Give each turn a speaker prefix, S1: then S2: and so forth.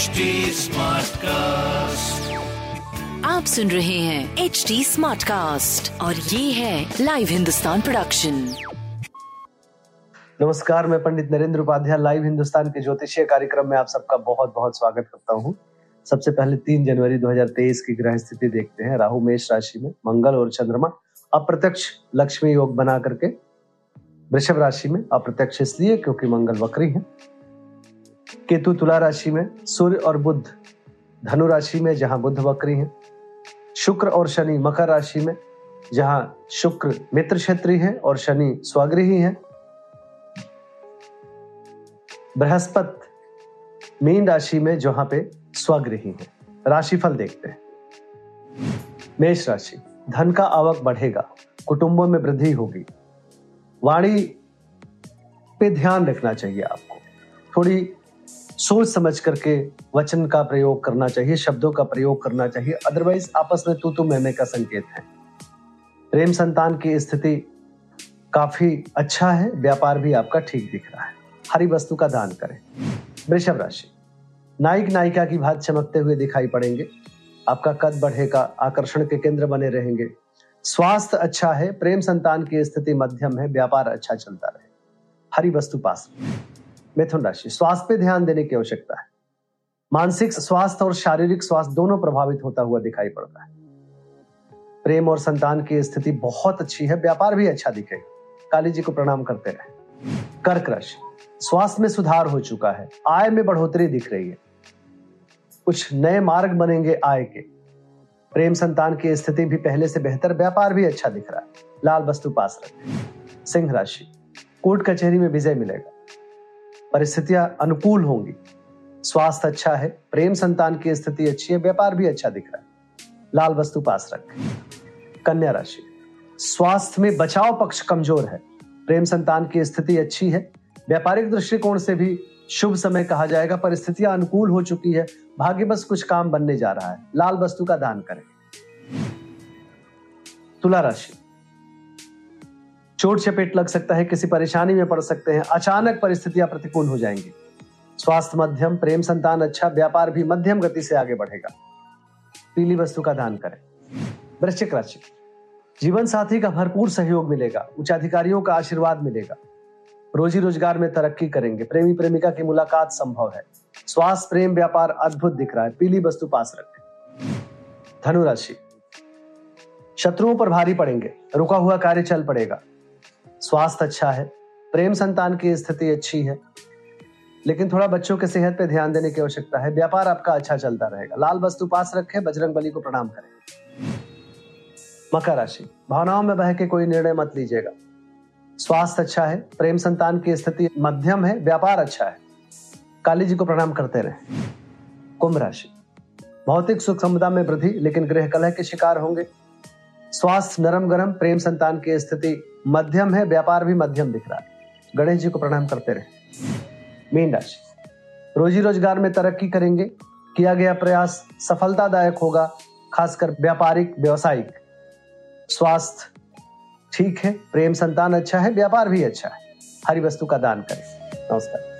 S1: HD Smartcast.
S2: आप सुन रहे हैं एच डी स्मार्ट कास्ट और ये है लाइव हिंदुस्तान प्रोडक्शन
S3: नमस्कार मैं पंडित नरेंद्र उपाध्याय लाइव हिंदुस्तान के ज्योतिषीय कार्यक्रम में आप सबका बहुत बहुत स्वागत करता हूँ। सबसे पहले तीन जनवरी 2023 की ग्रह स्थिति देखते हैं राहु मेष राशि में मंगल और चंद्रमा अप्रत्यक्ष लक्ष्मी योग बना करके वृषभ राशि में अप्रत्यक्ष इसलिए क्योंकि मंगल वक्री है। केतु तुला राशि में, सूर्य और बुद्ध धनु राशि में, जहाँ बुद्ध वक्री है। शुक्र और शनि मकर राशि में, जहाँ शुक्र मित्र क्षेत्री है और शनि स्वगृही है। बृहस्पति मीन राशि में, जहाँ पे स्वगृही है। राशिफल देखते हैं। मेष राशि, धन का आवक बढ़ेगा, कुटुंबों में वृद्धि होगी। वाणी पे ध्यान रखना चाहिए आपको। थोड़ी सोच समझ करके वचन का प्रयोग करना चाहिए, शब्दों का प्रयोग करना चाहिए। अदरवाइज़ आपस में तू तू मैं का संकेत है। प्रेम संतान की स्थिति काफ़ी अच्छा है, व्यापार भी आपका ठीक दिख रहा है। हरी वस्तु का दान करें। वृषभ राशि। नायक, नायिका की भात चमकते हुए दिखाई पड़ेंगे। आपका कद बढ़ेगा आकर्षण के केंद्र बने रहेंगे। स्वास्थ्य अच्छा है, प्रेम संतान की स्थिति मध्यम है, व्यापार अच्छा चलता रहे। हरी वस्तु पास। मिथुन राशि स्वास्थ्य पे ध्यान देने की आवश्यकता है। मानसिक स्वास्थ्य और शारीरिक स्वास्थ्य दोनों प्रभावित होता हुआ दिखाई पड़ता है। प्रेम और संतान की स्थिति बहुत अच्छी है, व्यापार भी अच्छा दिखेगा काली जी को प्रणाम करते रहे। कर्क राशि स्वास्थ्य में सुधार हो चुका है। आय में बढ़ोतरी दिख रही है। कुछ नए मार्ग बनेंगे आय के। प्रेम संतान की स्थिति भी पहले से बेहतर, व्यापार भी अच्छा दिख रहा है। लाल वस्तु पास रखें। सिंह राशि, कोर्ट कचहरी में विजय मिलेगा। परिस्थितियाँ अनुकूल होंगी। स्वास्थ्य अच्छा है, प्रेम संतान की स्थिति अच्छी है, व्यापार भी अच्छा दिख रहा है। लाल वस्तु पास रखें। कन्या राशि। स्वास्थ्य में बचाव पक्ष कमज़ोर है। प्रेम संतान की स्थिति अच्छी है। व्यापारिक दृष्टिकोण से भी शुभ समय कहा जाएगा। परिस्थितियाँ अनुकूल हो चुकी है। भाग्य बस कुछ काम बनने जा रहा है। लाल वस्तु का दान करें। तुला राशि। चोट चपेट लग सकता है, किसी परेशानी में पड़ सकते हैं, अचानक परिस्थितियाँ प्रतिकूल हो जाएँगी। स्वास्थ्य मध्यम, प्रेम संतान अच्छा व्यापार भी मध्यम गति से आगे बढ़ेगा। पीली वस्तु का दान करें। वृश्चिक राशि। जीवन साथी का भरपूर सहयोग मिलेगा, उच्चाधिकारियों का आशीर्वाद मिलेगा। रोजी रोज़गार में तरक्की करेंगे प्रेमी प्रेमिका की मुलाकात संभव है। स्वास्थ्य, प्रेम, व्यापार अद्भुत दिख रहा है, पीली वस्तु पास रखें। धनुराशि शत्रुओं पर भारी पड़ेंगे, रुका हुआ कार्य चल पड़ेगा। स्वास्थ्य अच्छा है, प्रेम संतान की स्थिति अच्छी है, लेकिन थोड़ा बच्चों के सेहत पे ध्यान देने की आवश्यकता है। व्यापार आपका अच्छा चलता रहेगा। लाल वस्तु पास रखें, बजरंग बली को प्रणाम करें। मकर राशि, भावनाओं में बह के कोई निर्णय मत लीजिएगा। स्वास्थ्य अच्छा है, प्रेम संतान की स्थिति मध्यम है, व्यापार अच्छा है। काली जी को प्रणाम करते रहे। कुंभ राशि, भौतिक सुख समुदा में वृद्धि, लेकिन गृह कलह के शिकार होंगे। स्वास्थ्य नरम गरम, प्रेम संतान की स्थिति मध्यम है, व्यापार भी मध्यम दिख रहा है। गणेश जी को प्रणाम करते रहे। मीन राशि। रोजी रोज़गार में तरक्की करेंगे, किया गया प्रयास सफलतादायक होगा, खासकर व्यापारिक, व्यवसायिक। स्वास्थ्य ठीक है, प्रेम संतान अच्छा है, व्यापार भी अच्छा है। हरी वस्तु का दान करें। नमस्कार।